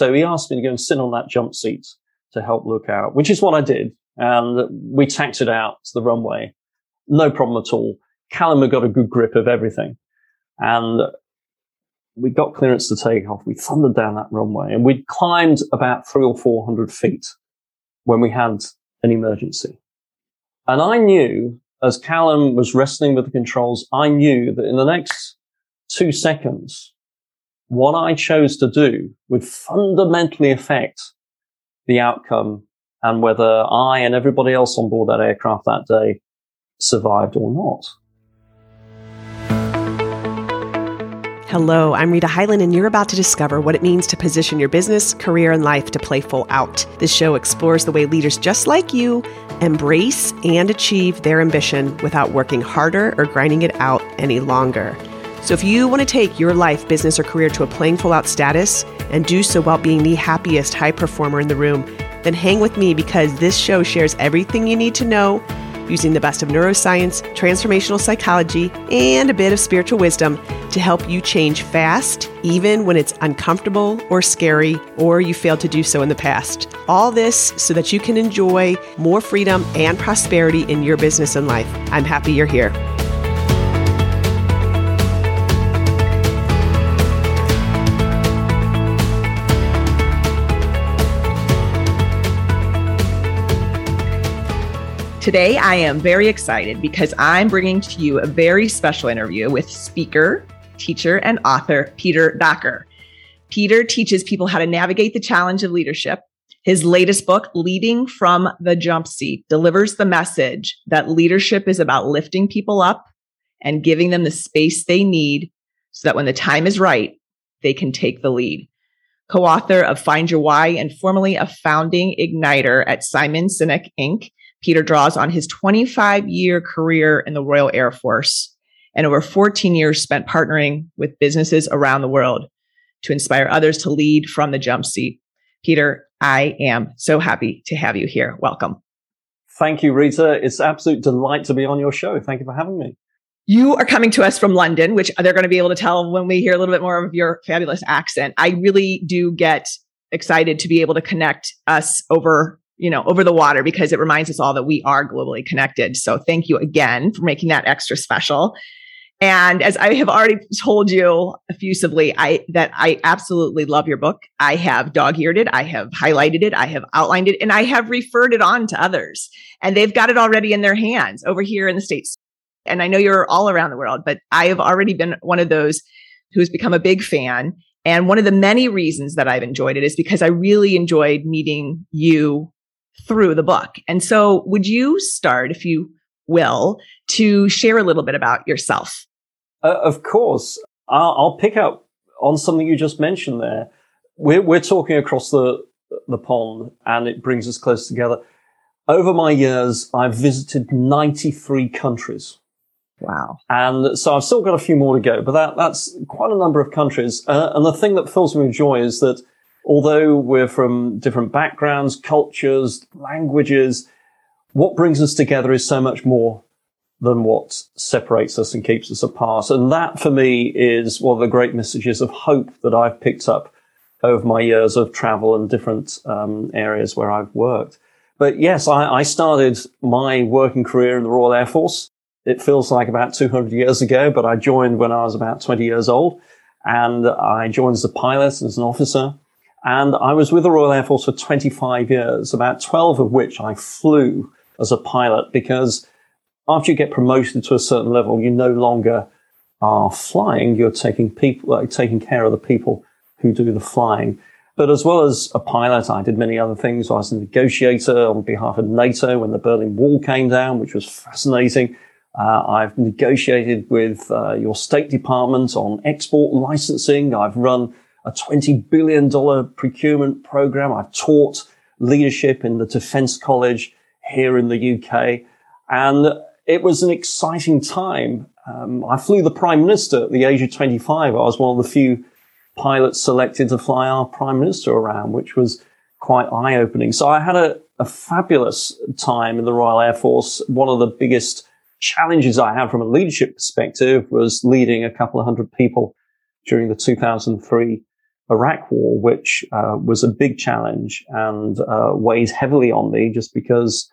So he asked me to go and sit on that jump seat to help look out, which is what I did. And we taxied out to the runway. No problem at all. Callum had got a good grip of everything. And we got clearance to take off. We thundered down that runway and we'd climbed about three or 400 feet when we had an emergency. And I knew as Callum was wrestling with the controls, I knew that in the next two seconds, what I chose to do would fundamentally affect the outcome and whether I and everybody else on board that aircraft that day survived or not. Hello, I'm Rita Hyland, and you're about to discover what it means to position your business, career, and life to play full out. This show explores the way leaders just like you embrace and achieve their ambition without working harder or grinding it out any longer. So, if you want to take your life, business, or career to a playing full out status and do so while being the happiest high performer in the room, then hang with me because this show shares everything you need to know using the best of neuroscience, transformational psychology, and a bit of spiritual wisdom to help you change fast, even when it's uncomfortable or scary, or you failed to do so in the past. All this so that you can enjoy more freedom and prosperity in your business and life. I'm happy you're here. Today, I am very excited because I'm bringing to you a very special interview with speaker, teacher, and author Peter Docker. Peter teaches people how to navigate the challenge of leadership. His latest book, Leading from the Jump Seat, delivers the message that leadership is about lifting people up and giving them the space they need so that when the time is right, they can take the lead. Co author of Find Your Why and formerly a founding igniter at Simon Sinek Inc., Peter draws on his 25 year career in the Royal Air Force and over 14 years spent partnering with businesses around the world to inspire others to lead from the jump seat. Peter, I am so happy to have you here. Welcome. Thank you, Rita. It's absolute delight to be on your show. Thank you for having me. You are coming to us from London, which they're going to be able to tell when we hear a little bit more of your fabulous accent. I really do get excited to be able to connect us over you know, over the water because it reminds us all that we are globally connected. So thank you again for making that extra special. And as I have already told you effusively, I that I absolutely love your book. I have dog-eared it, I have highlighted it, I have outlined it, and I have referred it on to others. And they've got it already in their hands over here in the States. And I know you're all around the world, but I have already been one of those who's become a big fan. And one of the many reasons that I've enjoyed it is because I really enjoyed meeting you through the book. And so, would you start, if you will, to share a little bit about yourself? Uh, of course. I'll, I'll, pick up on something you just mentioned there. We're, we're talking across the, the pond, and it brings us close together. Over my years, I've visited 93 countries. Wow. And so I've still got a few more to go, but that, that's quite a number of countries. Uh, and the thing that fills me with joy is that although we're from different backgrounds, cultures, languages, what brings us together is so much more than what separates us and keeps us apart. And that for me is one of the great messages of hope that I've picked up over my years of travel and different um, areas where I've worked. But yes, I, I started my working career in the Royal Air Force. It feels like about 200 years ago, but I joined when I was about 20 years old and I joined as a pilot, as an officer. And I was with the Royal Air Force for 25 years, about 12 of which I flew as a pilot because after you get promoted to a certain level, you no longer are flying. You're taking people, taking care of the people who do the flying. But as well as a pilot, I did many other things. I was a negotiator on behalf of NATO when the Berlin Wall came down, which was fascinating. Uh, I've negotiated with uh, your State Department on export licensing. I've run a $20 billion procurement program. I taught leadership in the Defense College here in the UK. And it was an exciting time. Um, I flew the Prime Minister at the age of 25. I was one of the few pilots selected to fly our Prime Minister around, which was quite eye opening. So I had a, a fabulous time in the Royal Air Force. One of the biggest challenges I had from a leadership perspective was leading a couple of hundred people during the 2003 Iraq war, which uh, was a big challenge and uh, weighed heavily on me just because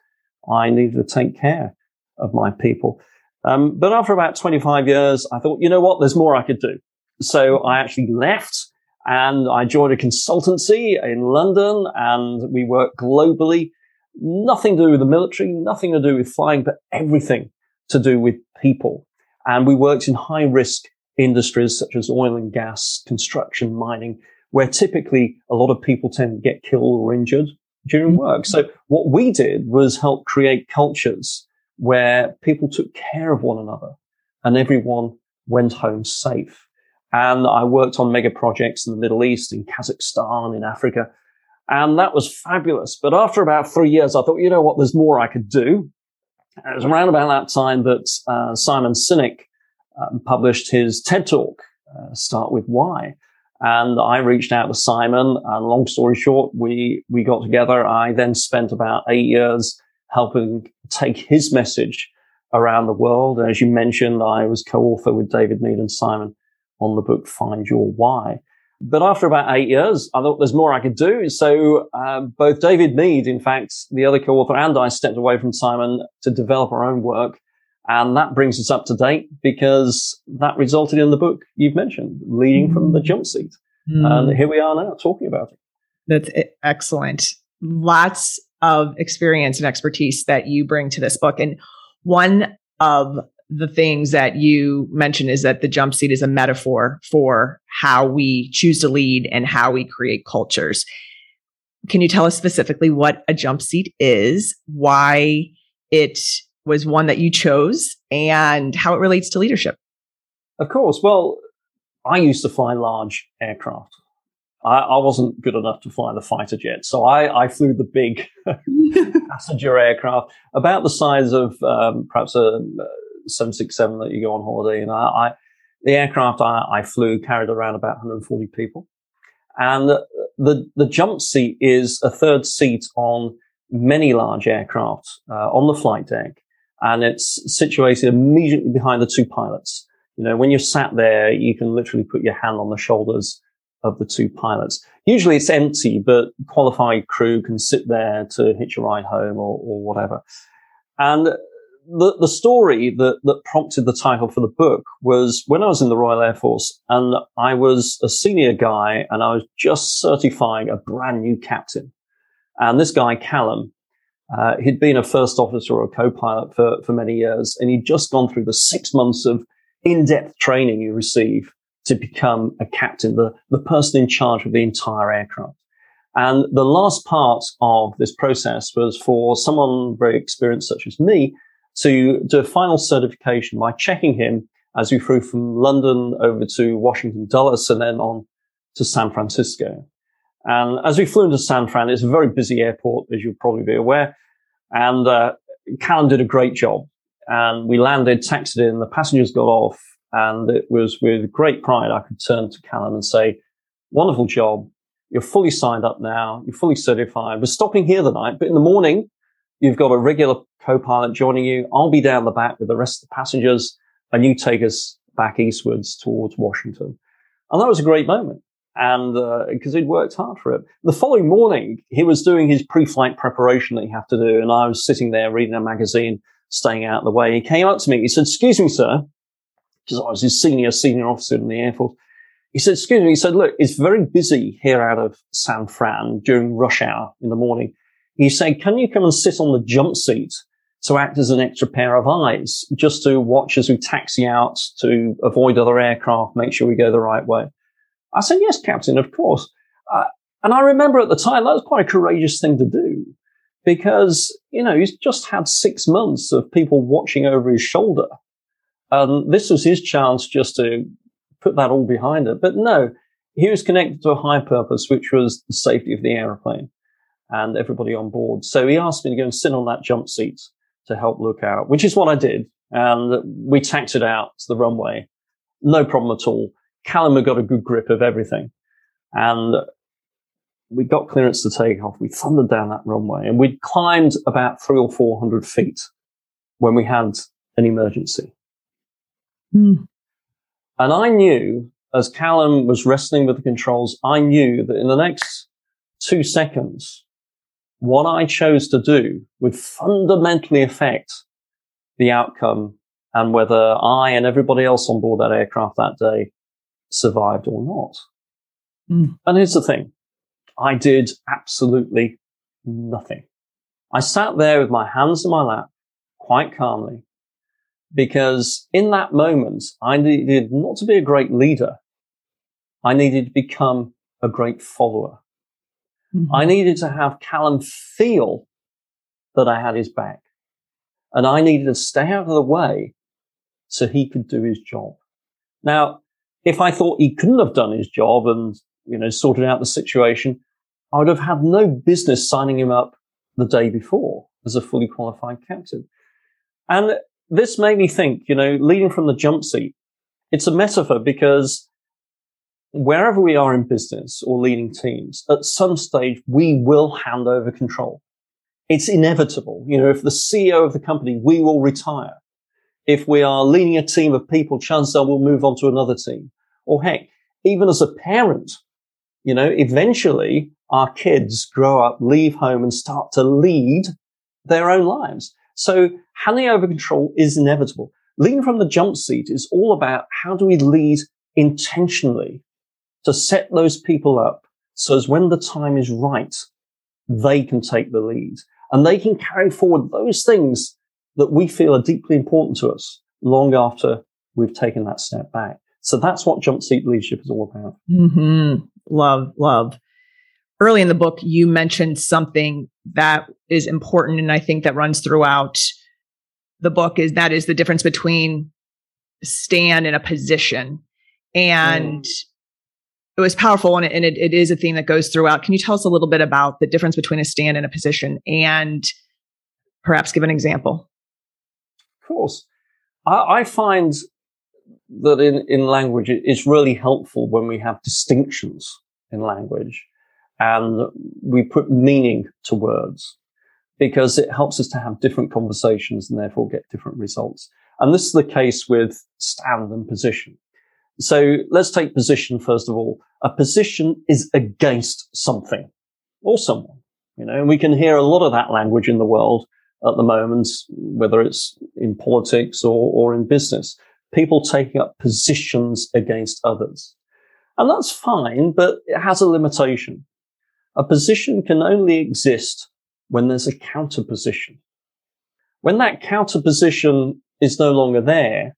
I needed to take care of my people. Um, but after about 25 years, I thought, you know what? There's more I could do. So I actually left and I joined a consultancy in London and we work globally. Nothing to do with the military, nothing to do with flying, but everything to do with people. And we worked in high risk industries such as oil and gas, construction, mining, where typically a lot of people tend to get killed or injured during mm-hmm. work. So what we did was help create cultures where people took care of one another and everyone went home safe. And I worked on mega projects in the Middle East, in Kazakhstan, in Africa. And that was fabulous. But after about three years, I thought, you know what? There's more I could do. And it was around about that time that uh, Simon Sinek um, published his TED talk, uh, Start with Why. And I reached out to Simon. And long story short, we, we got together. I then spent about eight years helping take his message around the world. And as you mentioned, I was co-author with David Mead and Simon on the book Find Your Why. But after about eight years, I thought there's more I could do. So uh, both David Mead, in fact, the other co-author, and I stepped away from Simon to develop our own work. And that brings us up to date because that resulted in the book you've mentioned, Leading from the Jump Seat. Mm. And here we are now talking about it. That's excellent. Lots of experience and expertise that you bring to this book. And one of the things that you mentioned is that the jump seat is a metaphor for how we choose to lead and how we create cultures. Can you tell us specifically what a jump seat is, why it was one that you chose, and how it relates to leadership? Of course. Well, I used to fly large aircraft. I, I, wasn't good enough to fly the fighter jet, so I, I flew the big passenger aircraft, about the size of um, perhaps a, 767 that you go on holiday. And I, I the aircraft I, I, flew carried around about 140 people, and the the jump seat is a third seat on many large aircraft uh, on the flight deck, and it's situated immediately behind the two pilots. You know, when you're sat there, you can literally put your hand on the shoulders of the two pilots. Usually it's empty, but qualified crew can sit there to hitch a ride home or, or whatever. And the, the story that, that prompted the title for the book was when I was in the Royal Air Force and I was a senior guy and I was just certifying a brand new captain. And this guy, Callum, uh, he'd been a first officer or a co-pilot for, for many years and he'd just gone through the six months of in-depth training you receive to become a captain, the, the person in charge of the entire aircraft. And the last part of this process was for someone very experienced such as me to do a final certification by checking him as we flew from London over to Washington Dulles and then on to San Francisco. And as we flew into San Fran, it's a very busy airport, as you'll probably be aware. And uh, Callum did a great job. And we landed, taxied in, the passengers got off, and it was with great pride I could turn to Callum and say, wonderful job. You're fully signed up now. You're fully certified. We're stopping here the night, but in the morning, you've got a regular co-pilot joining you. I'll be down the back with the rest of the passengers and you take us back eastwards towards Washington. And that was a great moment. And because uh, he'd worked hard for it. The following morning, he was doing his pre-flight preparation that you have to do. And I was sitting there reading a magazine, staying out of the way. He came up to me. He said, excuse me, sir. Because I was his senior, senior officer in the Air Force. He said, excuse me. He said, look, it's very busy here out of San Fran during rush hour in the morning. He said, can you come and sit on the jump seat to act as an extra pair of eyes, just to watch as we taxi out to avoid other aircraft, make sure we go the right way? I said, yes, Captain, of course. Uh, and I remember at the time that was quite a courageous thing to do because, you know, he's just had six months of people watching over his shoulder. And this was his chance just to put that all behind it. But no, he was connected to a high purpose, which was the safety of the aeroplane and everybody on board. So he asked me to go and sit on that jump seat to help look out, which is what I did. And we taxied out to the runway. No problem at all. Callum had got a good grip of everything. And we got clearance to take off. We thundered down that runway and we'd climbed about three or 400 feet when we had an emergency. Mm. And I knew as Callum was wrestling with the controls, I knew that in the next two seconds, what I chose to do would fundamentally affect the outcome and whether I and everybody else on board that aircraft that day survived or not. Mm. And here's the thing. I did absolutely nothing. I sat there with my hands in my lap, quite calmly, because in that moment, I needed not to be a great leader. I needed to become a great follower. Mm-hmm. I needed to have Callum feel that I had his back. And I needed to stay out of the way so he could do his job. Now, if I thought he couldn't have done his job and, you know, sorted out the situation, I would have had no business signing him up the day before as a fully qualified captain. And this made me think, you know, leading from the jump seat, it's a metaphor because wherever we are in business or leading teams, at some stage, we will hand over control. It's inevitable. You know, if the CEO of the company, we will retire. If we are leading a team of people, chances are we'll move on to another team. Or heck, even as a parent, you know, eventually our kids grow up, leave home and start to lead their own lives. So handing over control is inevitable. Leading from the jump seat is all about how do we lead intentionally to set those people up so as when the time is right, they can take the lead and they can carry forward those things that we feel are deeply important to us long after we've taken that step back. So that's what jump seat leadership is all about. Mm-hmm. Love, love. Early in the book, you mentioned something that is important, and I think that runs throughout the book is that is the difference between stand in a position and mm it was powerful and, it, and it, it is a theme that goes throughout. Can you tell us a little bit about the difference between a stand and a position and perhaps give an example? Of course. I, I find that in, in language, it's really helpful when we have distinctions in language and we put meaning to words because it helps us to have different conversations and therefore get different results. And this is the case with stand and position. So let's take position first of all. A position is against something or someone, you know, and we can hear a lot of that language in the world at the moment, whether it's in politics or, or in business. People taking up positions against others. And that's fine, but it has a limitation. A position can only exist when there's a counter position. When that counter position is no longer there,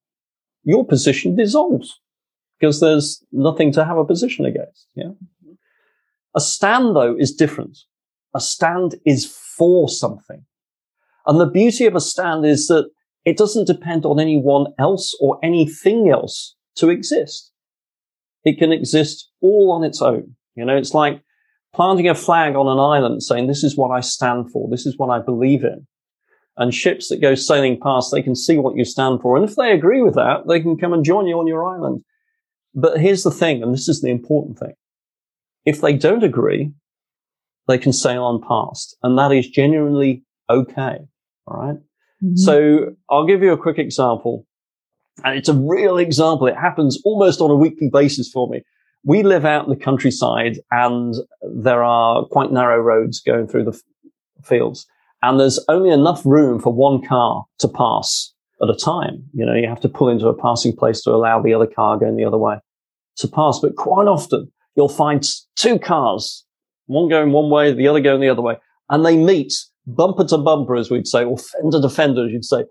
your position dissolves because there's nothing to have a position against. Yeah. A stand though is different. A stand is for something. And the beauty of a stand is that it doesn't depend on anyone else or anything else to exist. It can exist all on its own. You know, it's like planting a flag on an island saying, this is what I stand for. This is what I believe in. And ships that go sailing past, they can see what you stand for. And if they agree with that, they can come and join you on your island. But here's the thing, and this is the important thing. If they don't agree, they can sail on past, and that is genuinely okay. All right? Mm-hmm. So I'll give you a quick example. And it's a real example. It happens almost on a weekly basis for me. We live out in the countryside and there are quite narrow roads going through the f- fields. And there's only enough room for one car to pass at a time. You know, you have to pull into a passing place to allow the other car going the other way to pass. But quite often you'll find two cars, one going one way, the other going the other way, and they meet bumper to bumper, as we'd say, or fender to fender, as you'd say.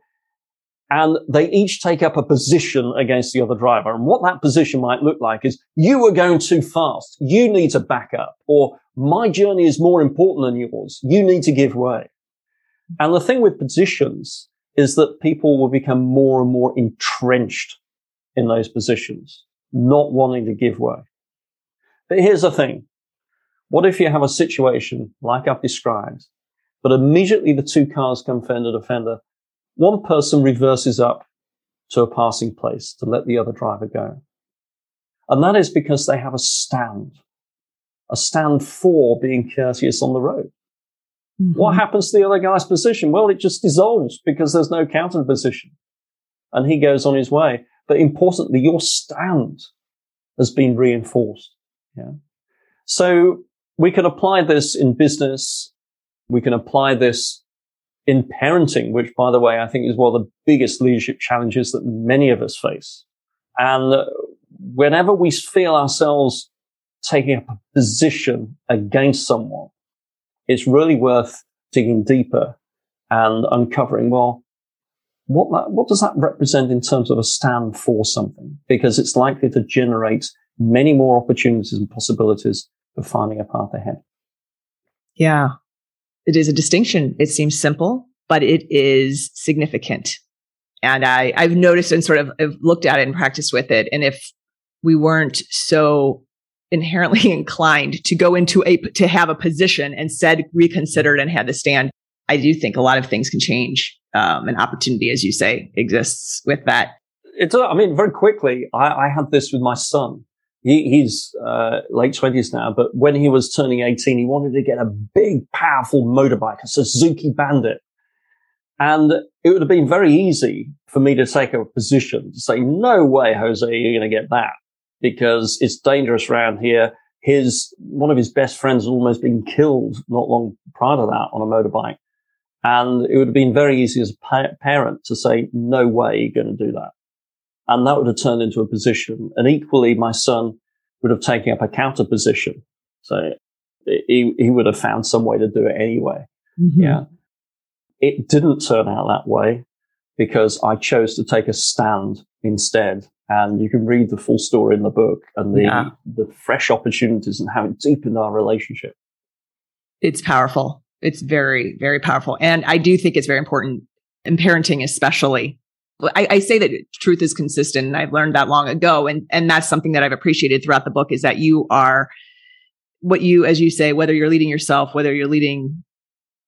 And they each take up a position against the other driver. And what that position might look like is you are going too fast. You need to back up or my journey is more important than yours. You need to give way. And the thing with positions is that people will become more and more entrenched in those positions, not wanting to give way. But here's the thing. What if you have a situation like I've described, but immediately the two cars come fender to fender? One person reverses up to a passing place to let the other driver go. And that is because they have a stand, a stand for being courteous on the road. Mm-hmm. What happens to the other guy's position? Well, it just dissolves because there's no counter position and he goes on his way. But importantly, your stand has been reinforced. Yeah. So we can apply this in business. We can apply this in parenting, which by the way, I think is one of the biggest leadership challenges that many of us face. And whenever we feel ourselves taking up a position against someone, it's really worth digging deeper and uncovering, well, what that, what does that represent in terms of a stand for something? Because it's likely to generate many more opportunities and possibilities for finding a path ahead. Yeah. It is a distinction. It seems simple, but it is significant. And I, I've noticed and sort of have looked at it and practiced with it. And if we weren't so inherently inclined to go into a to have a position and said reconsidered and had to stand i do think a lot of things can change um, an opportunity as you say exists with that it's i mean very quickly i, I had this with my son he, he's uh, late 20s now but when he was turning 18 he wanted to get a big powerful motorbike a suzuki bandit and it would have been very easy for me to take a position to say no way jose you're going to get that because it's dangerous around here. His, one of his best friends had almost been killed not long prior to that on a motorbike. And it would have been very easy as a pa- parent to say, no way you're going to do that. And that would have turned into a position. And equally, my son would have taken up a counter position. So he, he would have found some way to do it anyway. Mm-hmm. Yeah. It didn't turn out that way because I chose to take a stand instead and you can read the full story in the book and the yeah. the fresh opportunities and how it deepened our relationship. It's powerful. It's very very powerful, and I do think it's very important in parenting, especially. I, I say that truth is consistent, and I've learned that long ago, and and that's something that I've appreciated throughout the book is that you are what you, as you say, whether you're leading yourself, whether you're leading,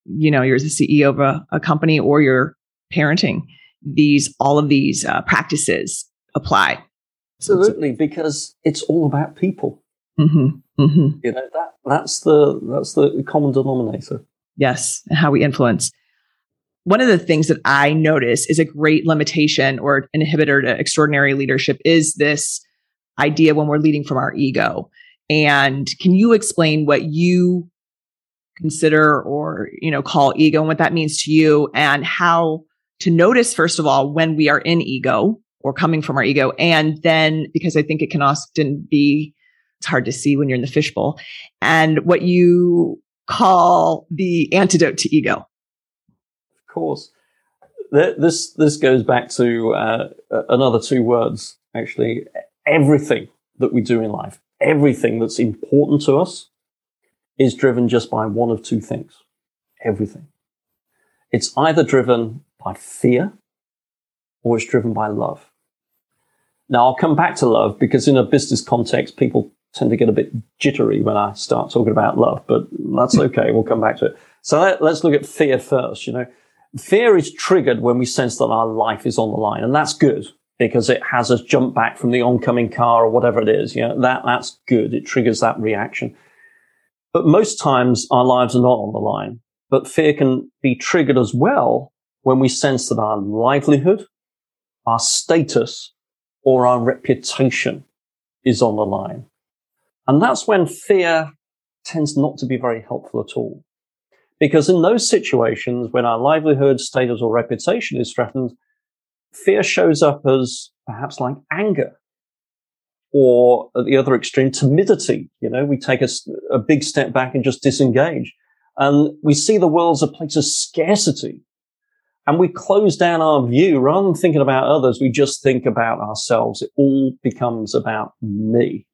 you know, you're the CEO of a, a company or you're parenting these all of these uh, practices apply. Absolutely, because it's all about people. Mm-hmm, mm-hmm. You know that that's the that's the common denominator. Yes, and how we influence. One of the things that I notice is a great limitation or inhibitor to extraordinary leadership is this idea when we're leading from our ego. And can you explain what you consider or you know call ego and what that means to you and how to notice first of all when we are in ego or coming from our ego. And then because I think it can often be, it's hard to see when you're in the fishbowl and what you call the antidote to ego. Course. This, this goes back to uh, another two words, actually. Everything that we do in life, everything that's important to us is driven just by one of two things. Everything. It's either driven by fear or it's driven by love. Now, I'll come back to love because in a business context, people tend to get a bit jittery when I start talking about love, but that's okay. we'll come back to it. So let, us look at fear first. You know, fear is triggered when we sense that our life is on the line, and that's good because it has us jump back from the oncoming car or whatever it is. You know, that, that's good. It triggers that reaction. But most times our lives are not on the line, but fear can be triggered as well when we sense that our livelihood, our status, or our reputation is on the line. And that's when fear tends not to be very helpful at all. Because in those situations, when our livelihood, status, or reputation is threatened, fear shows up as perhaps like anger or at the other extreme, timidity. You know, we take a, a big step back and just disengage. And we see the world as a place of scarcity and we close down our view rather than thinking about others. We just think about ourselves. It all becomes about me.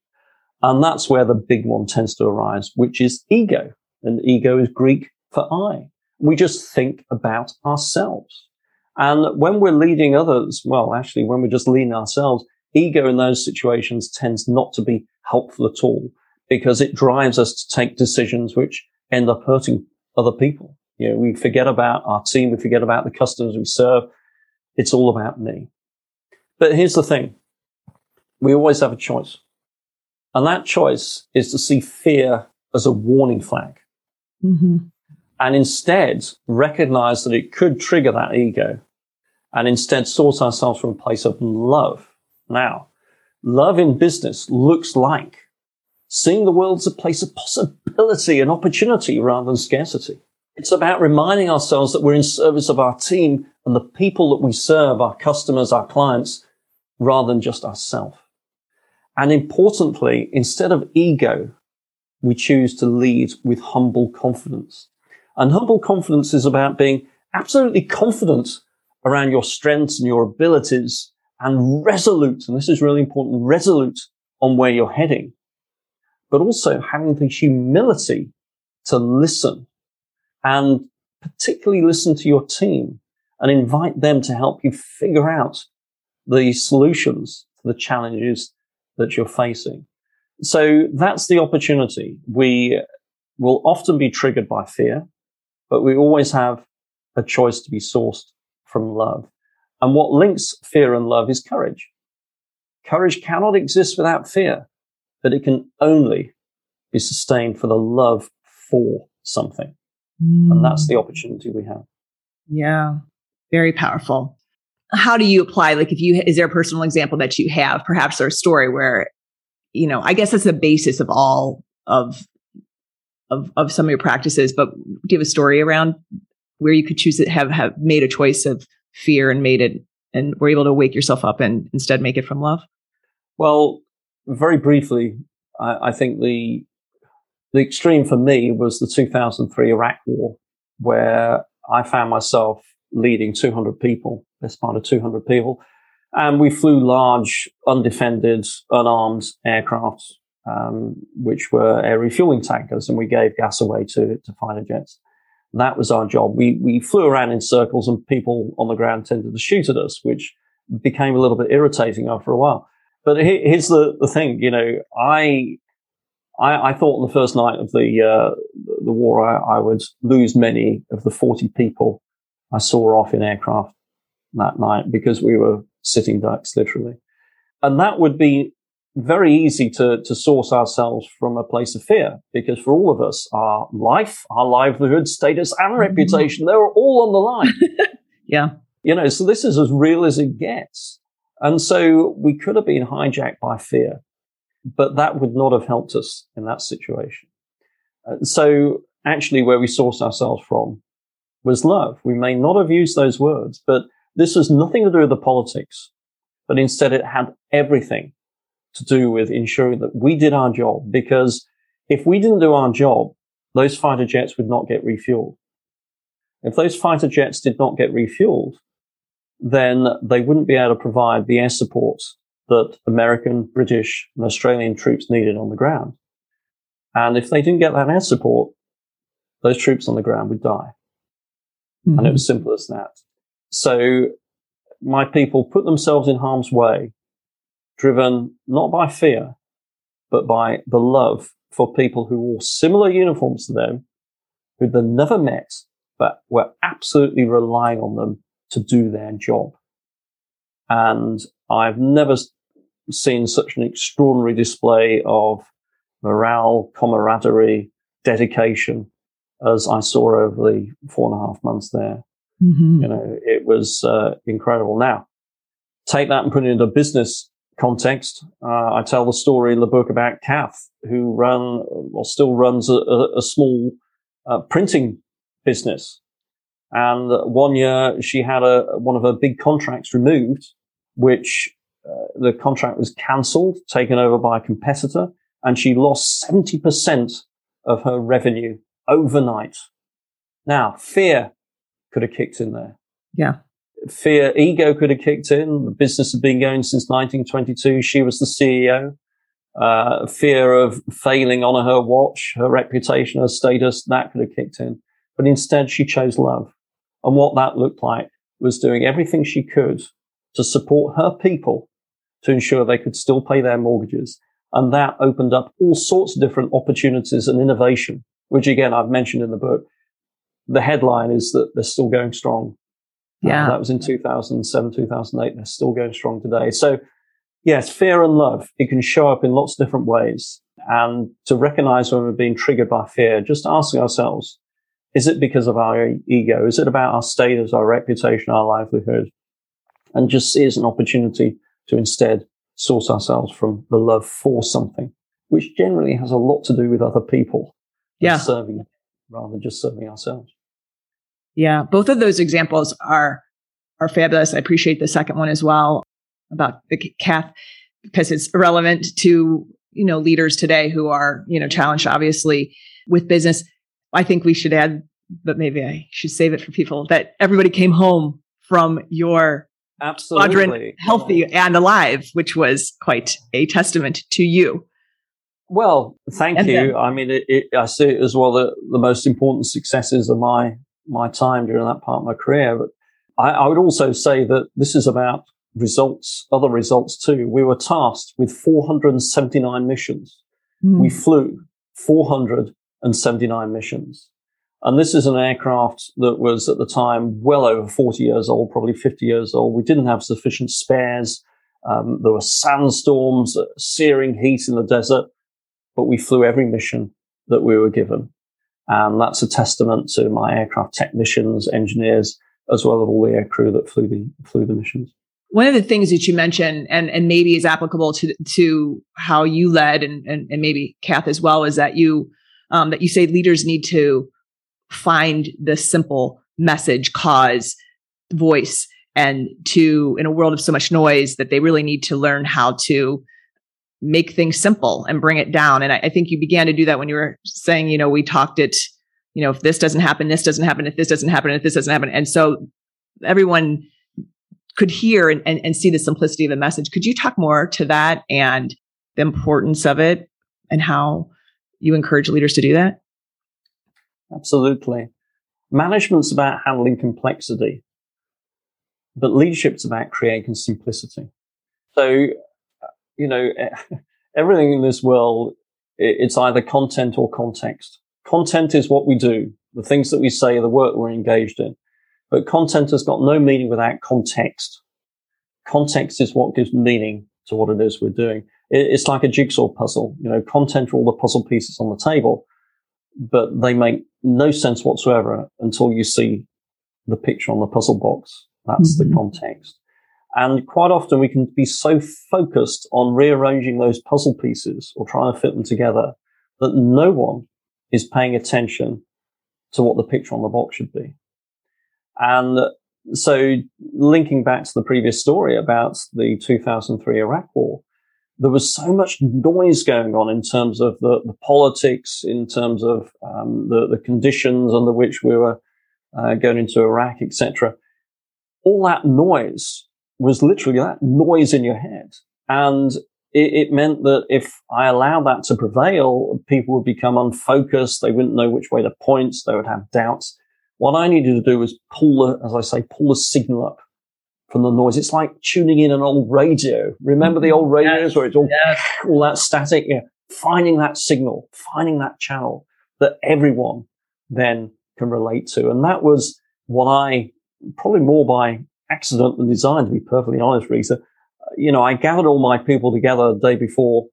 And that's where the big one tends to arise, which is ego. And ego is Greek for I. We just think about ourselves. And when we're leading others, well, actually, when we're just leading ourselves, ego in those situations tends not to be helpful at all because it drives us to take decisions which end up hurting other people. You know, we forget about our team. We forget about the customers we serve. It's all about me. But here's the thing. We always have a choice. And that choice is to see fear as a warning flag. Mm-hmm. And instead recognize that it could trigger that ego and instead source ourselves from a place of love. Now, love in business looks like seeing the world as a place of possibility and opportunity rather than scarcity. It's about reminding ourselves that we're in service of our team and the people that we serve, our customers, our clients, rather than just ourselves. And importantly, instead of ego, we choose to lead with humble confidence. And humble confidence is about being absolutely confident around your strengths and your abilities and resolute. And this is really important, resolute on where you're heading, but also having the humility to listen and particularly listen to your team and invite them to help you figure out the solutions to the challenges that you're facing. So that's the opportunity. We will often be triggered by fear, but we always have a choice to be sourced from love. And what links fear and love is courage. Courage cannot exist without fear, but it can only be sustained for the love for something. Mm. And that's the mm. opportunity we have. Yeah. Very powerful. How do you apply? Like, if you, is there a personal example that you have, perhaps, or a story where, you know, I guess that's the basis of all of, of, of some of your practices, but do you have a story around where you could choose to have, have made a choice of fear and made it and were able to wake yourself up and instead make it from love? Well, very briefly, I, I think the the extreme for me was the 2003 Iraq War, where I found myself leading 200 people, best part of 200 people, and we flew large, undefended, unarmed aircraft, um, which were air refueling tankers, and we gave gas away to, to fighter jets. That was our job. We, we flew around in circles and people on the ground tended to shoot at us, which became a little bit irritating after a while. But here's the, the thing, you know, I, I, I thought on the first night of the, uh, the war, I, I would lose many of the 40 people I saw off in aircraft that night because we were sitting ducks, literally. And that would be very easy to, to source ourselves from a place of fear because for all of us, our life, our livelihood, status, and mm-hmm. reputation, they're all on the line. yeah. You know, so this is as real as it gets. And so we could have been hijacked by fear, but that would not have helped us in that situation. Uh, so actually where we sourced ourselves from was love. We may not have used those words, but this has nothing to do with the politics, but instead it had everything to do with ensuring that we did our job because if we didn't do our job, those fighter jets would not get refueled. If those fighter jets did not get refueled, then they wouldn't be able to provide the air support that American, British, and Australian troops needed on the ground. And if they didn't get that air support, those troops on the ground would die. Mm-hmm. And it was simple as that. So my people put themselves in harm's way driven not by fear, but by the love for people who wore similar uniforms to them, who they never met, but were absolutely relying on them to do their job. And I've never seen such an extraordinary display of morale, camaraderie, dedication as I saw over the four and a half months there. Mm-hmm. You know, it was uh, incredible. Now, take that and put it into business context, uh, I tell the story in the book about Kath, who run or still runs a, a, a small uh, printing business. And one year she had a, one of her big contracts removed, which uh, the contract was cancelled, taken over by a competitor, and she lost 70% of her revenue overnight. Now, fear could have kicked in there. Yeah fear, ego could have kicked in. The business had been going since 1922. She was the CEO. Uh, fear of failing on her watch, her reputation, her status, that could have kicked in. But instead, she chose love. And what that looked like was doing everything she could to support her people to ensure they could still pay their mortgages. And that opened up all sorts of different opportunities and innovation, which again, I've mentioned in the book. The headline is that they're still going strong. Yeah. Uh, that was in 2007, 2008. They're still going strong today. So yes, fear and love, it can show up in lots of different ways. And to recognize when we're being triggered by fear, just asking ourselves, is it because of our ego? Is it about our status, our reputation, our livelihood? And just see it as an opportunity to instead source ourselves from the love for something, which generally has a lot to do with other people. Yeah. Serving rather than just serving ourselves. Yeah. Both of those examples are, are fabulous. I appreciate the second one as well about the Kath because it's relevant to, you know, leaders today who are, you know, challenged obviously with business. I think we should add, but maybe I should save it for people that everybody came home from your Absolutely. healthy and alive, which was quite a testament to you. Well, thank and you. Then, I mean, it, it, I see it as well that the most important successes of my my time during that part of my career. But I, I would also say that this is about results, other results too. We were tasked with 479 missions. Mm. We flew 479 missions. And this is an aircraft that was at the time well over 40 years old, probably 50 years old. We didn't have sufficient spares. Um, there were sandstorms, searing heat in the desert, but we flew every mission that we were given. And that's a testament to my aircraft technicians, engineers, as well as all the aircrew that flew the, flew the missions. One of the things that you mentioned, and, and maybe is applicable to, to how you led and, and, and maybe Kath as well, is that you, um, that you say leaders need to find the simple message, cause, voice, and to, in a world of so much noise, that they really need to learn how to make things simple and bring it down. And I, I, think you began to do that when you were saying, you know, we talked it, you know, if this doesn't happen, this doesn't happen, if this doesn't happen, if this doesn't happen. And so everyone could hear and, and, and see the simplicity of the message. Could you talk more to that and the importance of it and how you encourage leaders to do that? Absolutely. Management's about handling complexity, but leadership's about creating simplicity. So, you know, everything in this world, it's either content or context. Content is what we do, the things that we say, the work we're engaged in. But content has got no meaning without context. Context is what gives meaning to what it is we're doing. It's like a jigsaw puzzle. You know, content are all the puzzle pieces on the table, but they make no sense whatsoever until you see the picture on the puzzle box. That's mm-hmm. the context. And quite often we can be so focused on rearranging those puzzle pieces or trying to fit them together that no one is paying attention to what the picture on the box should be. And so linking back to the previous story about the 2003 Iraq war, there was so much noise going on in terms of the, the politics, in terms of um, the, the, conditions under which we were uh, going into Iraq, etc. All that noise was literally that noise in your head. And it, it, meant that if I allowed that to prevail, people would become unfocused. They wouldn't know which way to point. They would have doubts. What I needed to do was pull the, as I say, pull the signal up from the noise. It's like tuning in an old radio. Remember the old radios yes, where it's all, yes. all that static? Yeah. Finding that signal, finding that channel that everyone then can relate to. And that was what I, probably more by accident designed, to be perfectly honest, Rita. You know, I gathered all my people together the day before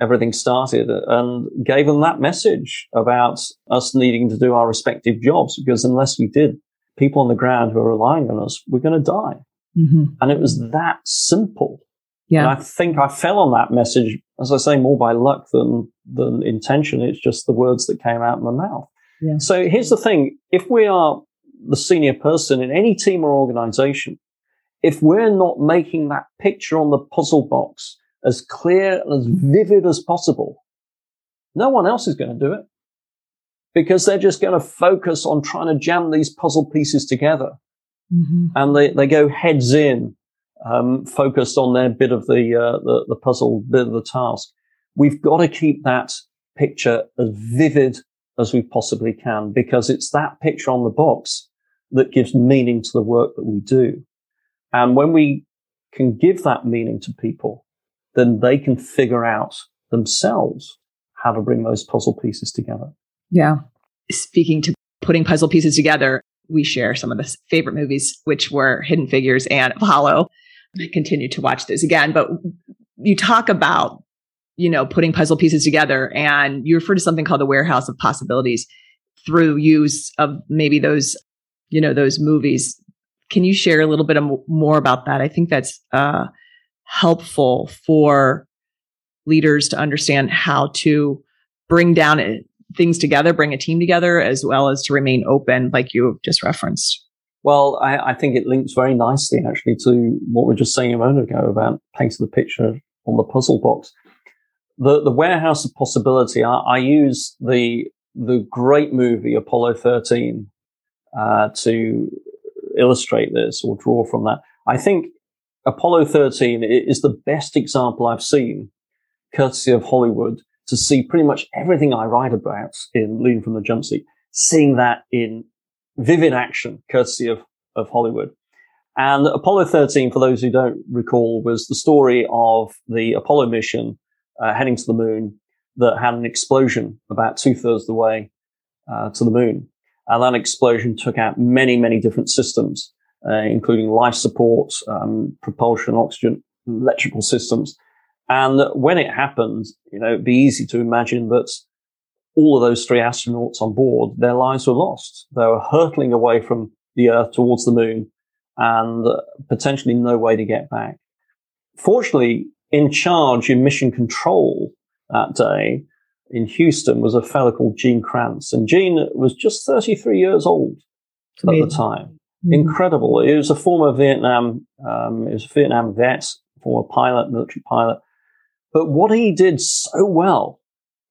everything started and gave them that message about us needing to do our respective jobs because unless we did, people on the ground who are relying on us, we're going to die. Mm-hmm. And it was that simple. Yeah. And I think I fell on that message, as I say, more by luck than, than intention. It's just the words that came out of my mouth. Yeah. So here's the thing. If we are the senior person in any team or organization, if we're not making that picture on the puzzle box as clear and as vivid as possible, no one else is going to do it because they're just going to focus on trying to jam these puzzle pieces together. Mm-hmm. And they, they go heads in, um, focused on their bit of the, uh, the, the puzzle, bit of the task. We've got to keep that picture as vivid as we possibly can because it's that picture on the box that gives meaning to the work that we do. And when we can give that meaning to people, then they can figure out themselves how to bring those puzzle pieces together. Yeah. Speaking to putting puzzle pieces together, we share some of the favorite movies, which were Hidden Figures and Apollo. I continue to watch those again, but you talk about, you know, putting puzzle pieces together and you refer to something called the warehouse of possibilities through use of maybe those, you know, those movies. Can you share a little bit more about that? I think that's, uh, helpful for leaders to understand how to bring down things together, bring a team together, as well as to remain open, like you just referenced? Well, I, I, think it links very nicely actually to what we are just saying a moment ago about painting the picture on the puzzle box. The the warehouse of possibility. I, I use the the great movie Apollo 13 uh, to illustrate this or draw from that. I think Apollo 13 is the best example I've seen, courtesy of Hollywood, to see pretty much everything I write about in Leading from the Jump Seat, seeing that in vivid action, courtesy of, of Hollywood. And Apollo 13, for those who don't recall, was the story of the Apollo mission uh, heading to the moon that had an explosion about two thirds of the way uh, to the moon. And that explosion took out many, many different systems, uh, including life support, um, propulsion, oxygen, electrical systems. And when it happened, you know, it'd be easy to imagine that all of those three astronauts on board, their lives were lost. They were hurtling away from the Earth towards the moon and potentially no way to get back. Fortunately, in charge in mission control that day in Houston was a fellow called Gene Kranz. And Gene was just 33 years old at the time. Mm-hmm. Incredible. He was a former Vietnam, um, he was a Vietnam vet, former pilot, military pilot. But what he did so well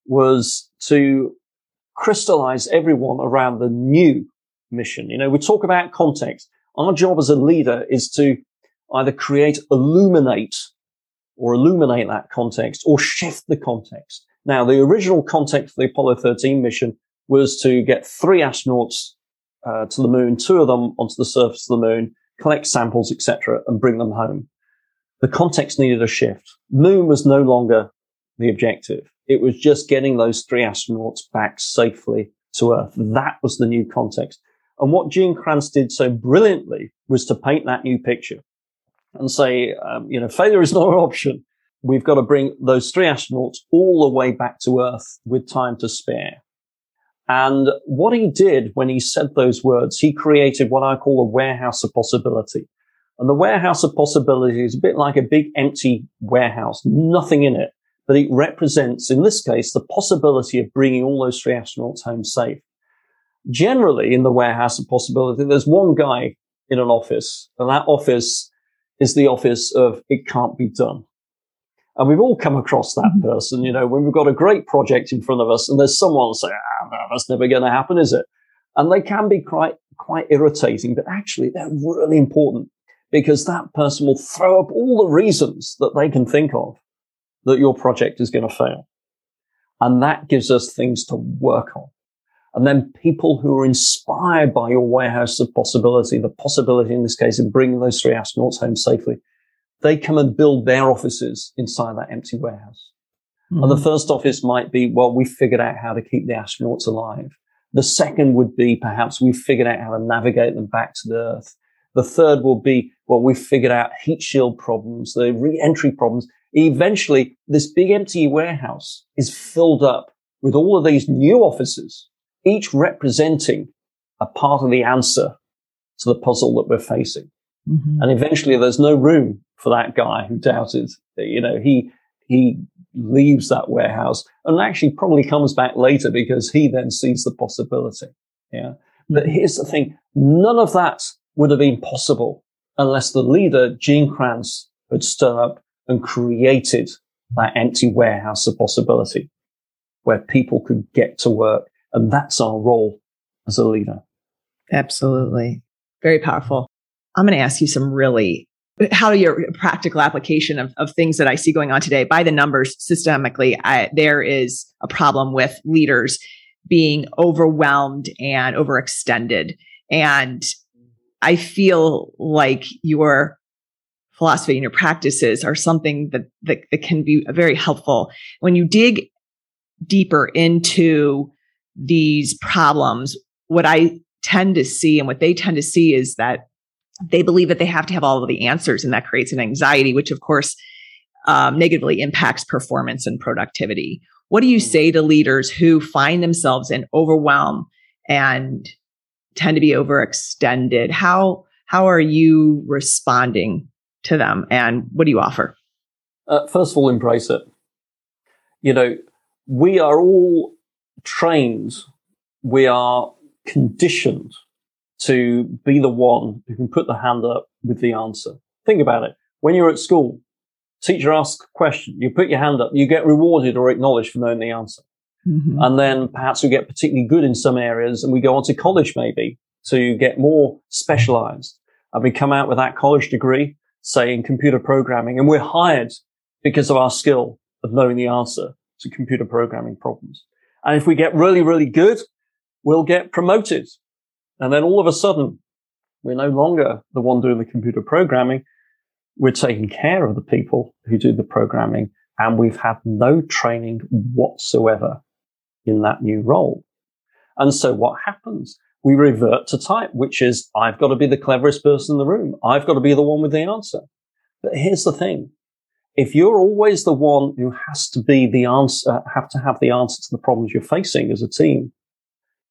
was to crystallize everyone around the new mission. You know, we talk about context. Our job as a leader is to either create, illuminate or illuminate that context or shift the context. Now, the original context for the Apollo 13 mission was to get three astronauts uh, to the moon, two of them onto the surface of the moon, collect samples, etc., and bring them home. The context needed a shift. Moon was no longer the objective. It was just getting those three astronauts back safely to Earth. That was the new context. And what Gene Kranz did so brilliantly was to paint that new picture and say, um, you know, failure is not an option. We've got to bring those three astronauts all the way back to Earth with time to spare. And what he did when he said those words, he created what I call a warehouse of possibility. And the warehouse of possibility is a bit like a big empty warehouse, nothing in it, but it represents, in this case, the possibility of bringing all those three astronauts home safe. Generally, in the warehouse of possibility, there's one guy in an office, and that office is the office of it can't be done. And we've all come across that mm-hmm. person, you know, when we've got a great project in front of us and there's someone saying, ah, no, that's never going to happen, is it? And they can be quite, quite irritating, but actually they're really important because that person will throw up all the reasons that they can think of that your project is going to fail. And that gives us things to work on. And then people who are inspired by your warehouse of possibility, the possibility in this case of bringing those three astronauts home safely, they come and build their offices inside that empty warehouse. Mm-hmm. And the hmm. first office might be, well, we figured out how to keep the astronauts alive. The second would be perhaps we figured out how to navigate them back to the Earth. The third will be, well, we figured out heat shield problems, the re-entry problems. Eventually, this big empty warehouse is filled up with all of these new offices each representing a part of the answer to the puzzle that we're facing. Mm-hmm. And eventually there's no room for that guy who doubted. You know, he, he leaves that warehouse and actually probably comes back later because he then sees the possibility. Yeah. But mm-hmm. here's the thing. None of that would have been possible unless the leader, Gene Kranz, had stood up and created that empty warehouse of possibility where people could get to work and that's our role as a leader. Absolutely. Very powerful. I'm going to ask you some really how do your practical application of, of things that I see going on today by the numbers systemically. I, there is a problem with leaders being overwhelmed and overextended. And I feel like your philosophy and your practices are something that, that, that can be very helpful. When you dig deeper into these problems, what I tend to see and what they tend to see is that they believe that they have to have all of the answers, and that creates an anxiety, which of course um, negatively impacts performance and productivity. What do you mm. say to leaders who find themselves in overwhelm and tend to be overextended? How how are you responding to them, and what do you offer? Uh, first of all, embrace it. You know, we are all trained, we are conditioned to be the one who can put the hand up with the answer. Think about it. When you're at school, teacher asks a question, you put your hand up, you get rewarded or acknowledged for knowing the answer. Mm-hmm. And then perhaps we get particularly good in some areas and we go on to college maybe to get more specialized. And we come out with that college degree, say in computer programming, and we're hired because of our skill of knowing the answer to computer programming problems. And if we get really, really good, we'll get promoted. And then all of a sudden, we're no longer the one doing the computer programming. We're taking care of the people who do the programming and we've had no training whatsoever in that new role. And so what happens? We revert to type, which is I've got to be the cleverest person in the room. I've got to be the one with the answer. But here's the thing. If you're always the one who has to be the answer, uh, have to have the answer to the problems you're facing as a team,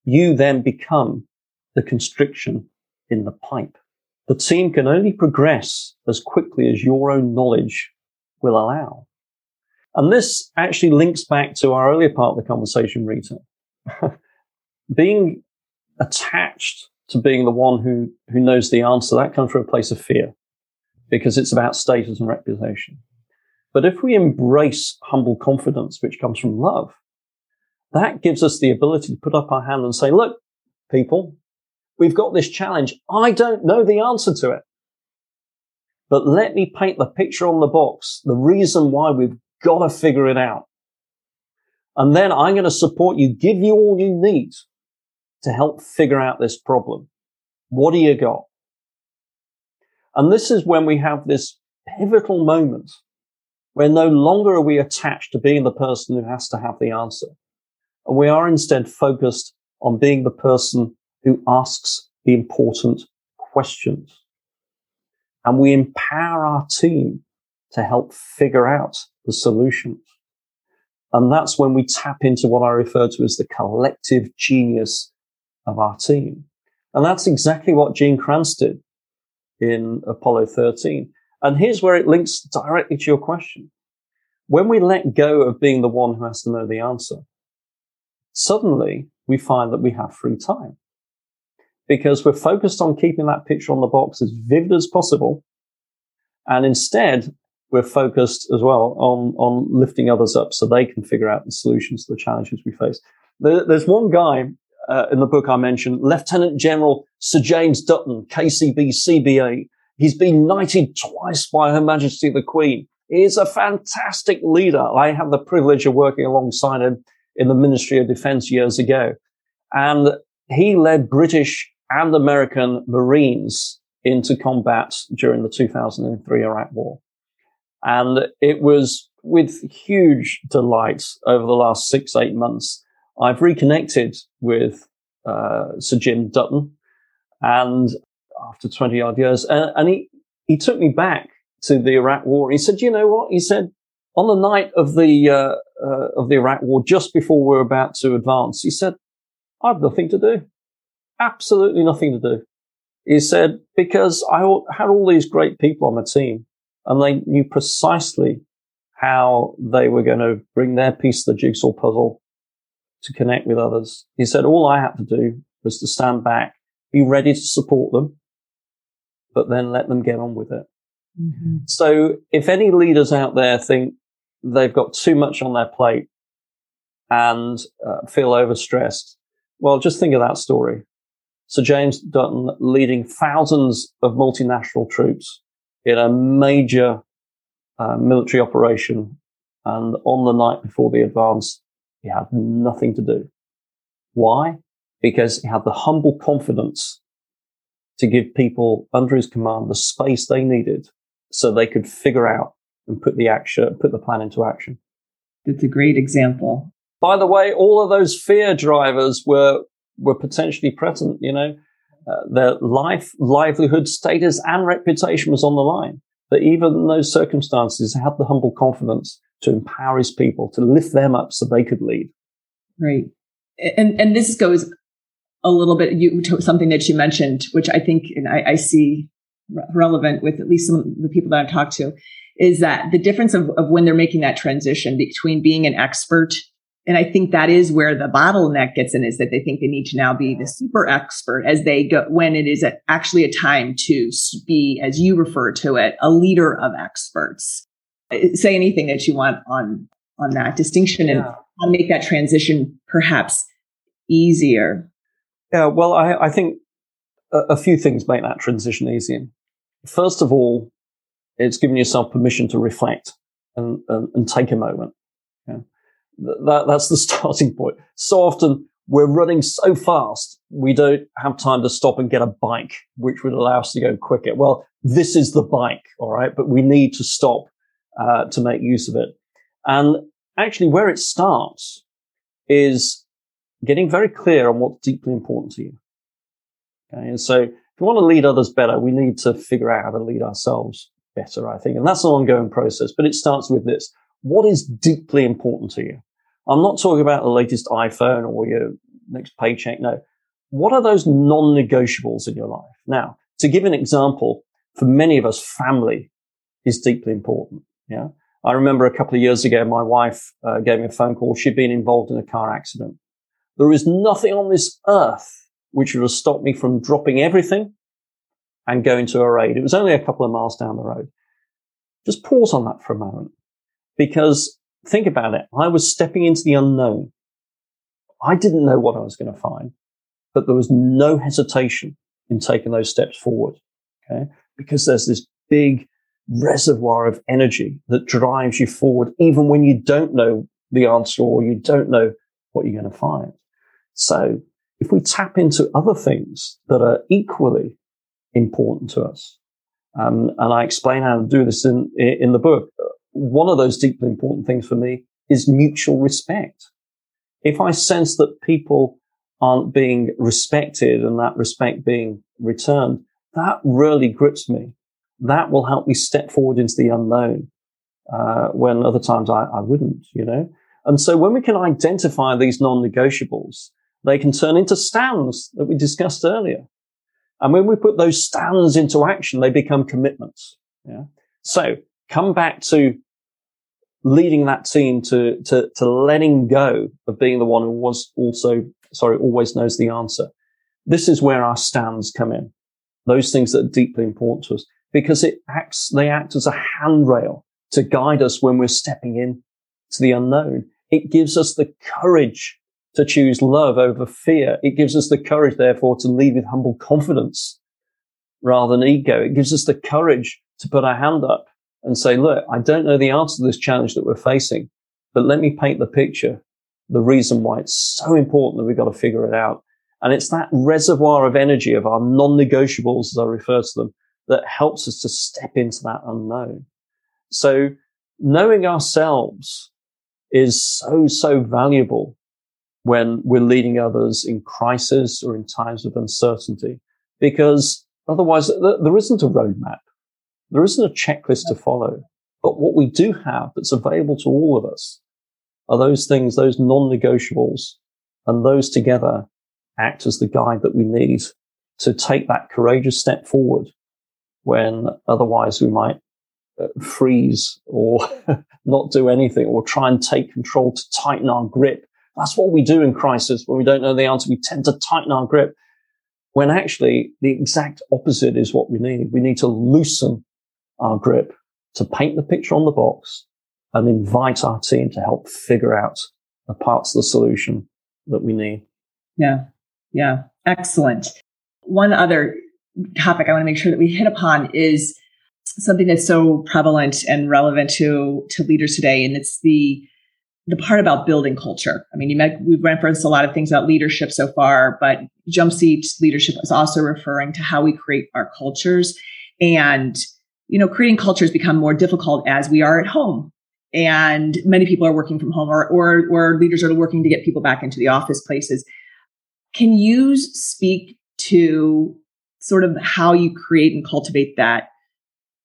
you then become the constriction in the pipe. The team can only progress as quickly as your own knowledge will allow. And this actually links back to our earlier part of the conversation, Rita. being attached to being the one who, who knows the answer, that comes from a place of fear because it's about status and reputation. But if we embrace humble confidence, which comes from love, that gives us the ability to put up our hand and say, look, people, we've got this challenge. I don't know the answer to it. But let me paint the picture on the box, the reason why we've got to figure it out. And then I'm going to support you, give you all you need to help figure out this problem. What do you got? And this is when we have this pivotal moment where no longer are we attached to being the person who has to have the answer. And we are instead focused on being the person who asks the important questions. And we empower our team to help figure out the solutions. And that's when we tap into what I refer to as the collective genius of our team. And that's exactly what Gene Kranz did in Apollo 13. And here's where it links directly to your question. When we let go of being the one who has to know the answer, suddenly we find that we have free time because we're focused on keeping that picture on the box as vivid as possible. And instead, we're focused as well on, on lifting others up so they can figure out the solutions to the challenges we face. There, there's one guy uh, in the book I mentioned, Lieutenant General Sir James Dutton, KCB CBE. He's been knighted twice by Her Majesty the Queen. He is a fantastic leader. I had the privilege of working alongside him in the Ministry of Defense years ago. And he led British and American Marines into combat during the 2003 Iraq War. And it was with huge delight over the last six, eight months. I've reconnected with uh, Sir Jim Dutton and after 20 odd years, and, and he, he took me back to the Iraq War. He said, you know what? He said, on the night of the, uh, uh, of the Iraq War, just before we were about to advance, he said, I have nothing to do. Absolutely nothing to do. He said, because I had all these great people on my team and they knew precisely how they were going to bring their piece of the jigsaw puzzle to connect with others. He said, all I had to do was to stand back, be ready to support them, but then let them get on with it. Mm-hmm. So if any leaders out there think they've got too much on their plate and uh, feel overstressed, well, just think of that story. Sir James Dutton leading thousands of multinational troops in a major uh, military operation. And on the night before the advance, he had nothing to do. Why? Because he had the humble confidence to give people under his command the space they needed so they could figure out and put the action, put the plan into action. That's a great example. By the way, all of those fear drivers were were potentially present. You know, uh, their life, livelihood, status, and reputation was on the line. But even in those circumstances, had the humble confidence to empower his people, to lift them up so they could lead. Right. And and this goes a little bit you something that you mentioned, which I think and I, I see relevant with at least some of the people that I've talked to, is that the difference of, of when they're making that transition between being an expert and I think that is where the bottleneck gets in is that they think they need to now be the super expert as they go when it is a, actually a time to be, as you refer to it, a leader of experts. Uh, say anything that you want on on that distinction and how to make that transition perhaps easier. Yeah, well, I, I think a, a, few things make that transition easier. First of all, it's giving yourself permission to reflect and, and, and take a moment. Yeah that, that's the starting point. So often we're running so fast, we don't have time to stop and get a bike, which would allow us to go quicker. Well, this is the bike, all right, but we need to stop uh, to make use of it. And actually, where it starts is getting very clear on what's deeply important to you. Okay, and so if we want to lead others better, we need to figure out how to lead ourselves better, I think. And that's an ongoing process, but it starts with this. What is deeply important to you? I'm not talking about the latest iPhone or your next paycheck. No. What are those non-negotiables in your life? Now, to give an example, for many of us, family is deeply important. Yeah. I remember a couple of years ago, my wife uh, gave me a phone call. She'd been involved in a car accident. There is nothing on this earth which would have stopped me from dropping everything and going to her aid. It was only a couple of miles down the road. Just pause on that for a moment because think about it. I was stepping into the unknown. I didn't know what I was going to find, but there was no hesitation in taking those steps forward. Okay. Because there's this big reservoir of energy that drives you forward, even when you don't know the answer or you don't know what you're going to find. So if we tap into other things that are equally important to us, um, and I explain how to do this in, in the book, one of those deeply important things for me is mutual respect. If I sense that people aren't being respected and that respect being returned, that really grips me. That will help me step forward into the unknown uh, when other times I, I wouldn't, you know. And so when we can identify these non-negotiables, they can turn into stands that we discussed earlier. And when we put those stands into action, they become commitments. Yeah. So come back to leading that team to, to, to letting go of being the one who was also, sorry, always knows the answer. This is where our stands come in. Those things that are deeply important to us because it acts, they act as a handrail to guide us when we're stepping in to the unknown. It gives us the courage to choose love over fear. It gives us the courage, therefore, to lead with humble confidence rather than ego. It gives us the courage to put our hand up and say, look, I don't know the answer to this challenge that we're facing, but let me paint the picture, the reason why it's so important that we've got to figure it out. And it's that reservoir of energy of our non-negotiables, as I refer to them, that helps us to step into that unknown. So knowing ourselves is so, so valuable when we're leading others in crisis or in times of uncertainty, because otherwise there isn't a roadmap. There isn't a checklist to follow. But what we do have that's available to all of us are those things, those non-negotiables, and those together act as the guide that we need to take that courageous step forward when otherwise we might uh, freeze or not do anything or try and take control to tighten our grip. That's what we do in crisis. When we don't know the answer, we tend to tighten our grip when actually the exact opposite is what we need. We need to loosen our grip to paint the picture on the box and invite our team to help figure out the parts of the solution that we need. Yeah. Yeah. Excellent. One other topic I want to make sure that we hit upon is something that's so prevalent and relevant to, to leaders today. And it's the, the part about building culture. I mean, you met, we've referenced a lot of things about leadership so far, but jump seat leadership is also referring to how we create our cultures. And you know, creating cultures become more difficult as we are at home. And many people are working from home or, or, or leaders are working to get people back into the office places. Can you speak to sort of how you create and cultivate that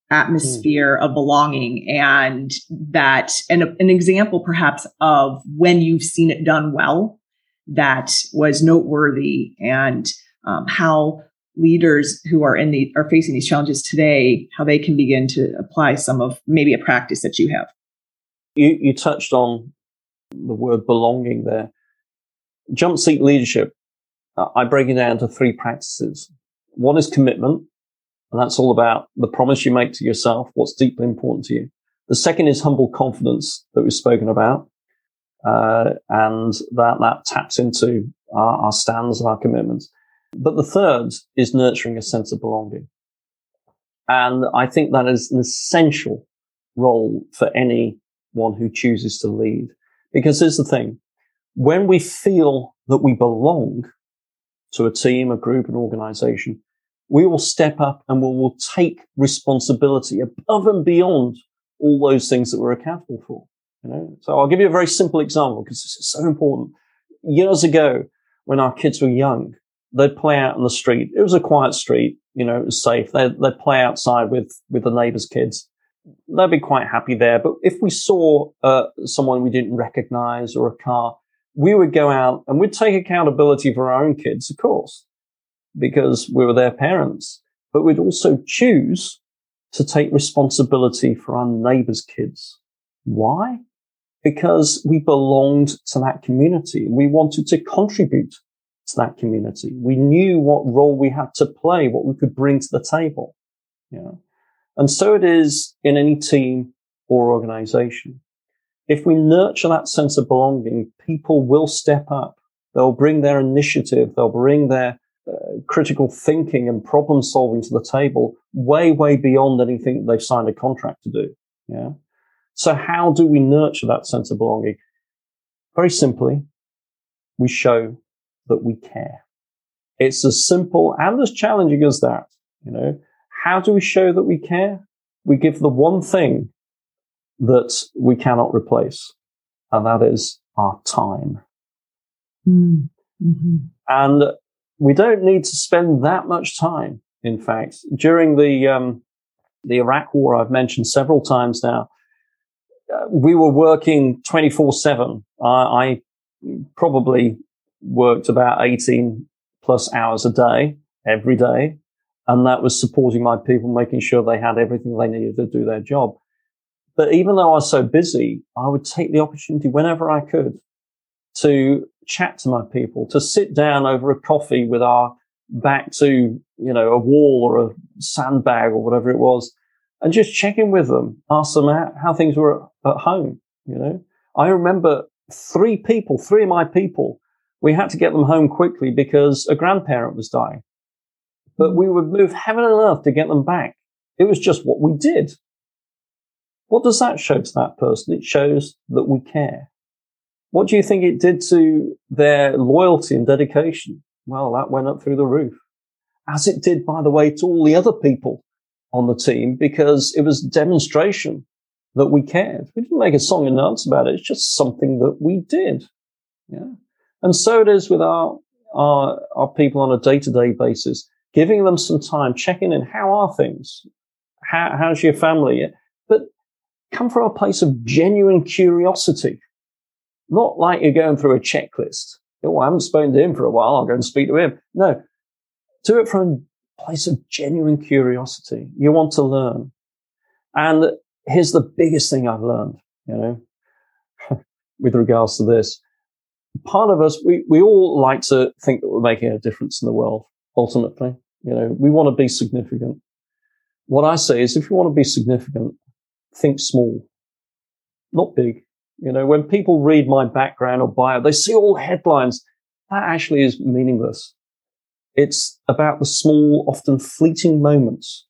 atmosphere mm. of belonging and that and a, an example perhaps of when you've seen it done well that was noteworthy and um, how leaders who are in the are facing these challenges today how they can begin to apply some of maybe a practice that you have. You you touched on the word belonging there. Jump seat leadership. Uh, i break it down to three practices. One is commitment and that's all about the promise you make to yourself what's deeply important to you the second is humble confidence that we've spoken about uh, and that that taps into our, our stands and our commitments but the third is nurturing a sense of belonging. And I think that is an essential role for anyone who chooses to lead. Because here's the thing. When we feel that we belong to a team, a group, an organization, we will step up and we will take responsibility above and beyond all those things that we're accountable for. You know? So I'll give you a very simple example because this is so important. Years ago, when our kids were young, they'd play out in the street. It was a quiet street, you know, it was safe. They'd, they'd play outside with, with the neighbors' kids. They'd be quite happy there. But if we saw uh, someone we didn't recognize or a car, we would go out and we'd take accountability for our own kids, of course, because we were their parents. But we'd also choose to take responsibility for our neighbors' kids. Why? Because we belonged to that community. We wanted to contribute to that community. We knew what role we had to play, what we could bring to the table. You know? And so it is in any team or organization. If we nurture that sense of belonging, people will step up. They'll bring their initiative. They'll bring their critical thinking and problem solving to the table way, way beyond anything they've signed a contract to do. Yeah. So how do we nurture that sense of belonging? Very simply, we show that we care. It's as simple and as challenging as that. You know, how do we show that we care? We give the one thing that we cannot replace, and that is our time. Mm. Mm-hmm. And we don't need to spend that much time. In fact, during the um, the Iraq War, I've mentioned several times now, uh, we were working twenty four seven. I probably worked about 18 plus hours a day, every day. And that was supporting my people, making sure they had everything they needed to do their job. But even though I was so busy, I would take the opportunity whenever I could to chat to my people, to sit down over a coffee with our back to, you know, a wall or a sandbag or whatever it was and just check in with them, ask them how, things were at home. You know, I remember three people, three of my people we had to get them home quickly because a grandparent was dying. But we would move heaven and earth to get them back. It was just what we did. What does that show to that person? It shows that we care. What do you think it did to their loyalty and dedication? Well, that went up through the roof. As it did, by the way, to all the other people on the team, because it was demonstration that we cared. We didn't make a song and dance about it. It's just something that we did. Yeah. And so it is with our, our, our people on a day to day basis, giving them some time, checking in. How are things? How, how's your family? But come from a place of genuine curiosity, not like you're going through a checklist. Oh, I haven't spoken to him for a while. I'll go and speak to him. No, do it from a place of genuine curiosity. You want to learn. And here's the biggest thing I've learned, you know, with regards to this part of us, we, we all like to think that we're making a difference in the world, ultimately. You know, we want to be significant. What I say is if you want to be significant, think small, not big. You know, when people read my background or bio, they see all headlines. That actually is meaningless. It's about the small, often fleeting moments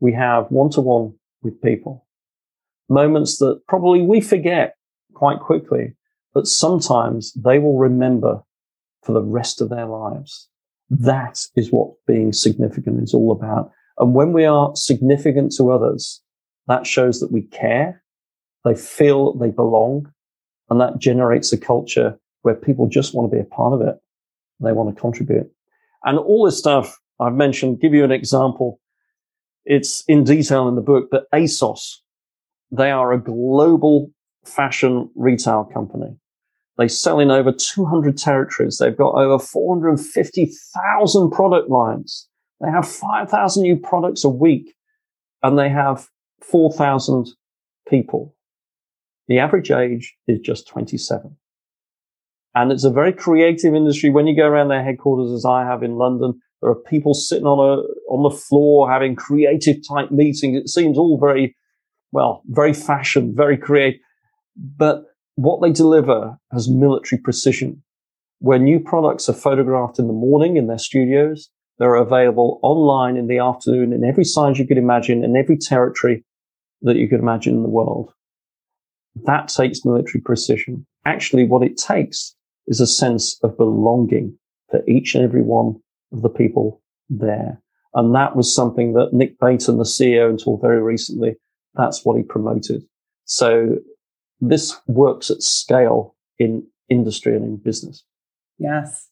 we have one to one with people. Moments that probably we forget quite quickly but sometimes they will remember for the rest of their lives. That is what being significant is all about. And when we are significant to others, that shows that we care, they feel they belong, and that generates a culture where people just want to be a part of it. They want to contribute. And all this stuff I've mentioned, give you an example. It's in detail in the book, but ASOS, they are a global fashion retail company. They sell in over 200 territories. They've got over 450,000 product lines. They have 5,000 new products a week and they have 4,000 people. The average age is just 27. And it's a very creative industry. When you go around their headquarters, as I have in London, there are people sitting on a, on the floor having creative type meetings. It seems all very, well, very fashion, very creative. But what they deliver has military precision. Where new products are photographed in the morning in their studios, they're available online in the afternoon in every size you could imagine in every territory that you could imagine in the world. That takes military precision. Actually, what it takes is a sense of belonging for each and every one of the people there. And that was something that Nick Beighton, the CEO until very recently, that's what he promoted. So this works at scale in industry and in business. Yes.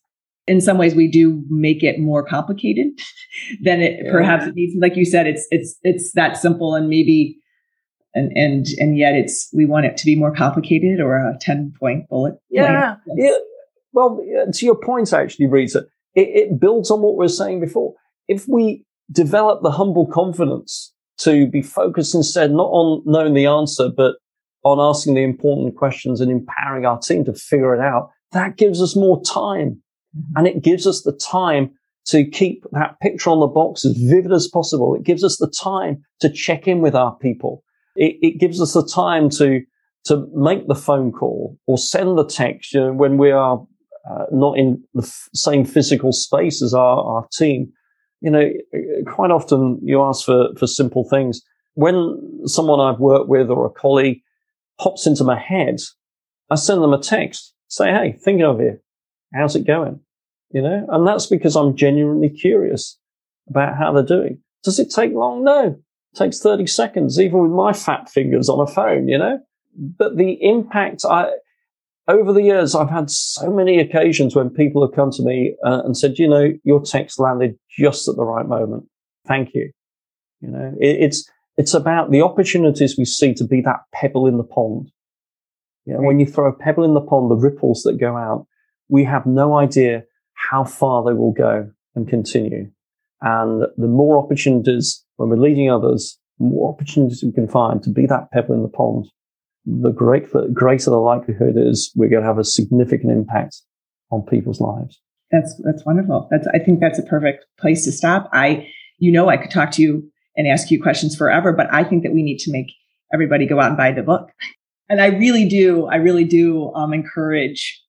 In some ways, we do make it more complicated than it yeah. perhaps it needs. Like you said, it's it's it's that simple, and maybe and and and yet it's we want it to be more complicated or a 10 point. Bullet yeah, yeah. Well to your point actually rita it, it builds on what we were saying before. If we develop the humble confidence to be focused instead not on knowing the answer but on asking the important questions and empowering our team to figure it out that gives us more time. Mm-hmm. and it gives us the time to keep that picture on the box as vivid as possible. It gives us the time to check in with our people it, it gives us the time to to make the phone call or send the text you know, when we are uh, not in the f- same physical space as our, our team. You know, quite often you ask for, for simple things. When someone I've worked with or a colleague pops into my head, I send them a text, say, Hey, thinking of you. How's it going? You know, and that's because I'm genuinely curious about how they're doing. Does it take long? No takes 30 seconds, even with my fat fingers on a phone, you know? But the impact I, over the years, I've had so many occasions when people have come to me uh, and said, you know, your text landed just at the right moment. Thank you. You know, it, it's, it's about the opportunities we see to be that pebble in the pond. You know, when you throw a pebble in the pond, the ripples that go out, we have no idea how far they will go and continue. And the more opportunities when we're leading others, the more opportunities we can find to be that pebble in the pond, the great, greater the likelihood is we're going to have a significant impact on people's lives. That's that's wonderful. That's I think that's a perfect place to stop. I you know I could talk to you and ask you questions forever, but I think that we need to make everybody go out and buy the book. And I really do, I really do um, encourage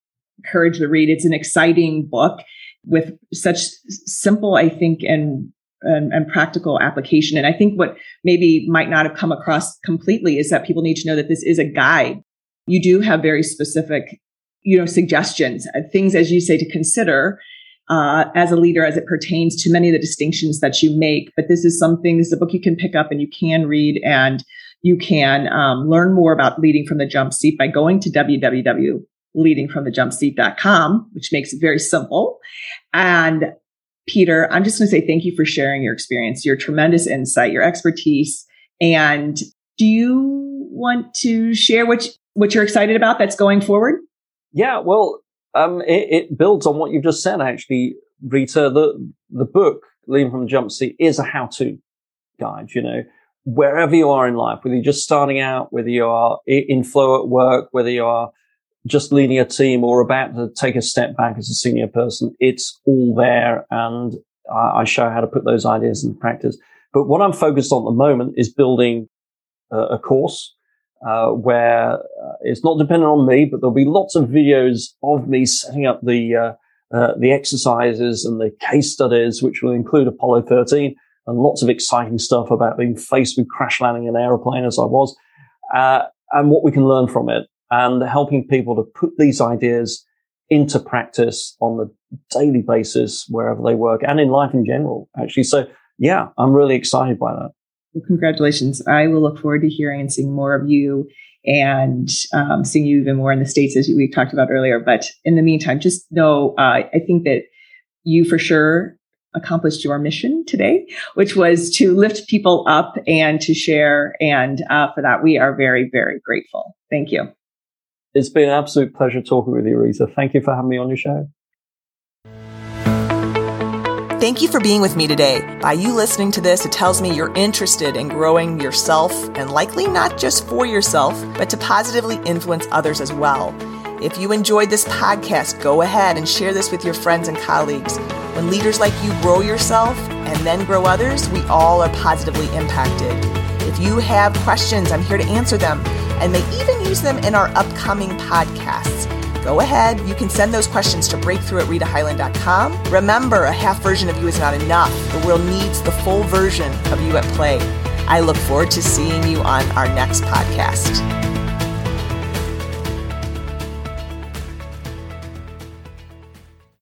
encourage the read. It's an exciting book with such simple, I think, and, and, and practical application. And I think what maybe might not have come across completely is that people need to know that this is a guide. You do have very specific, you know, suggestions, uh, things as you say to consider. Uh, as a leader, as it pertains to many of the distinctions that you make, but this is something. This is a book you can pick up and you can read, and you can um, learn more about leading from the jump seat by going to www leadingfromthejumpseat.com, which makes it very simple. And Peter, I'm just going to say thank you for sharing your experience, your tremendous insight, your expertise. And do you want to share what, what you're excited about that's going forward? Yeah, well, um, it, it, builds on what you've just said, actually, Rita. The, the book, Leading from the Jump Seat, is a how to guide, you know, wherever you are in life, whether you're just starting out, whether you are in flow at work, whether you are just leading a team or about to take a step back as a senior person, it's all there. And I, I show how to put those ideas into practice. But what I'm focused on at the moment is building a, a course uh, where uh, it's not dependent on me, but there'll be lots of videos of me setting up the uh, uh the exercises and the case studies, which will include Apollo 13 and lots of exciting stuff about being faced with crash landing an aeroplane as I was, uh, and what we can learn from it and helping people to put these ideas into practice on the daily basis wherever they work and in life in general, actually. So yeah, I'm really excited by that. Well, congratulations. I will look forward to hearing and seeing more of you and um, seeing you even more in the States as we talked about earlier. But in the meantime, just know, uh, I think that you for sure accomplished your mission today, which was to lift people up and to share. And uh, for that, we are very, very grateful. Thank you. It's been an absolute pleasure talking with you, Rita. Thank you for having me on your show. Thank you for being with me today. By you listening to this, it tells me you're interested in growing yourself and likely not just for yourself, but to positively influence others as well. If you enjoyed this podcast, go ahead and share this with your friends and colleagues. When leaders like you grow yourself and then grow others, we all are positively impacted. If you have questions, I'm here to answer them and may even use them in our upcoming podcasts go ahead. You can send those questions to breakthrough at ritahyland.com. Remember, a half version of you is not enough. The world needs the full version of you at play. I look forward to seeing you on our next podcast.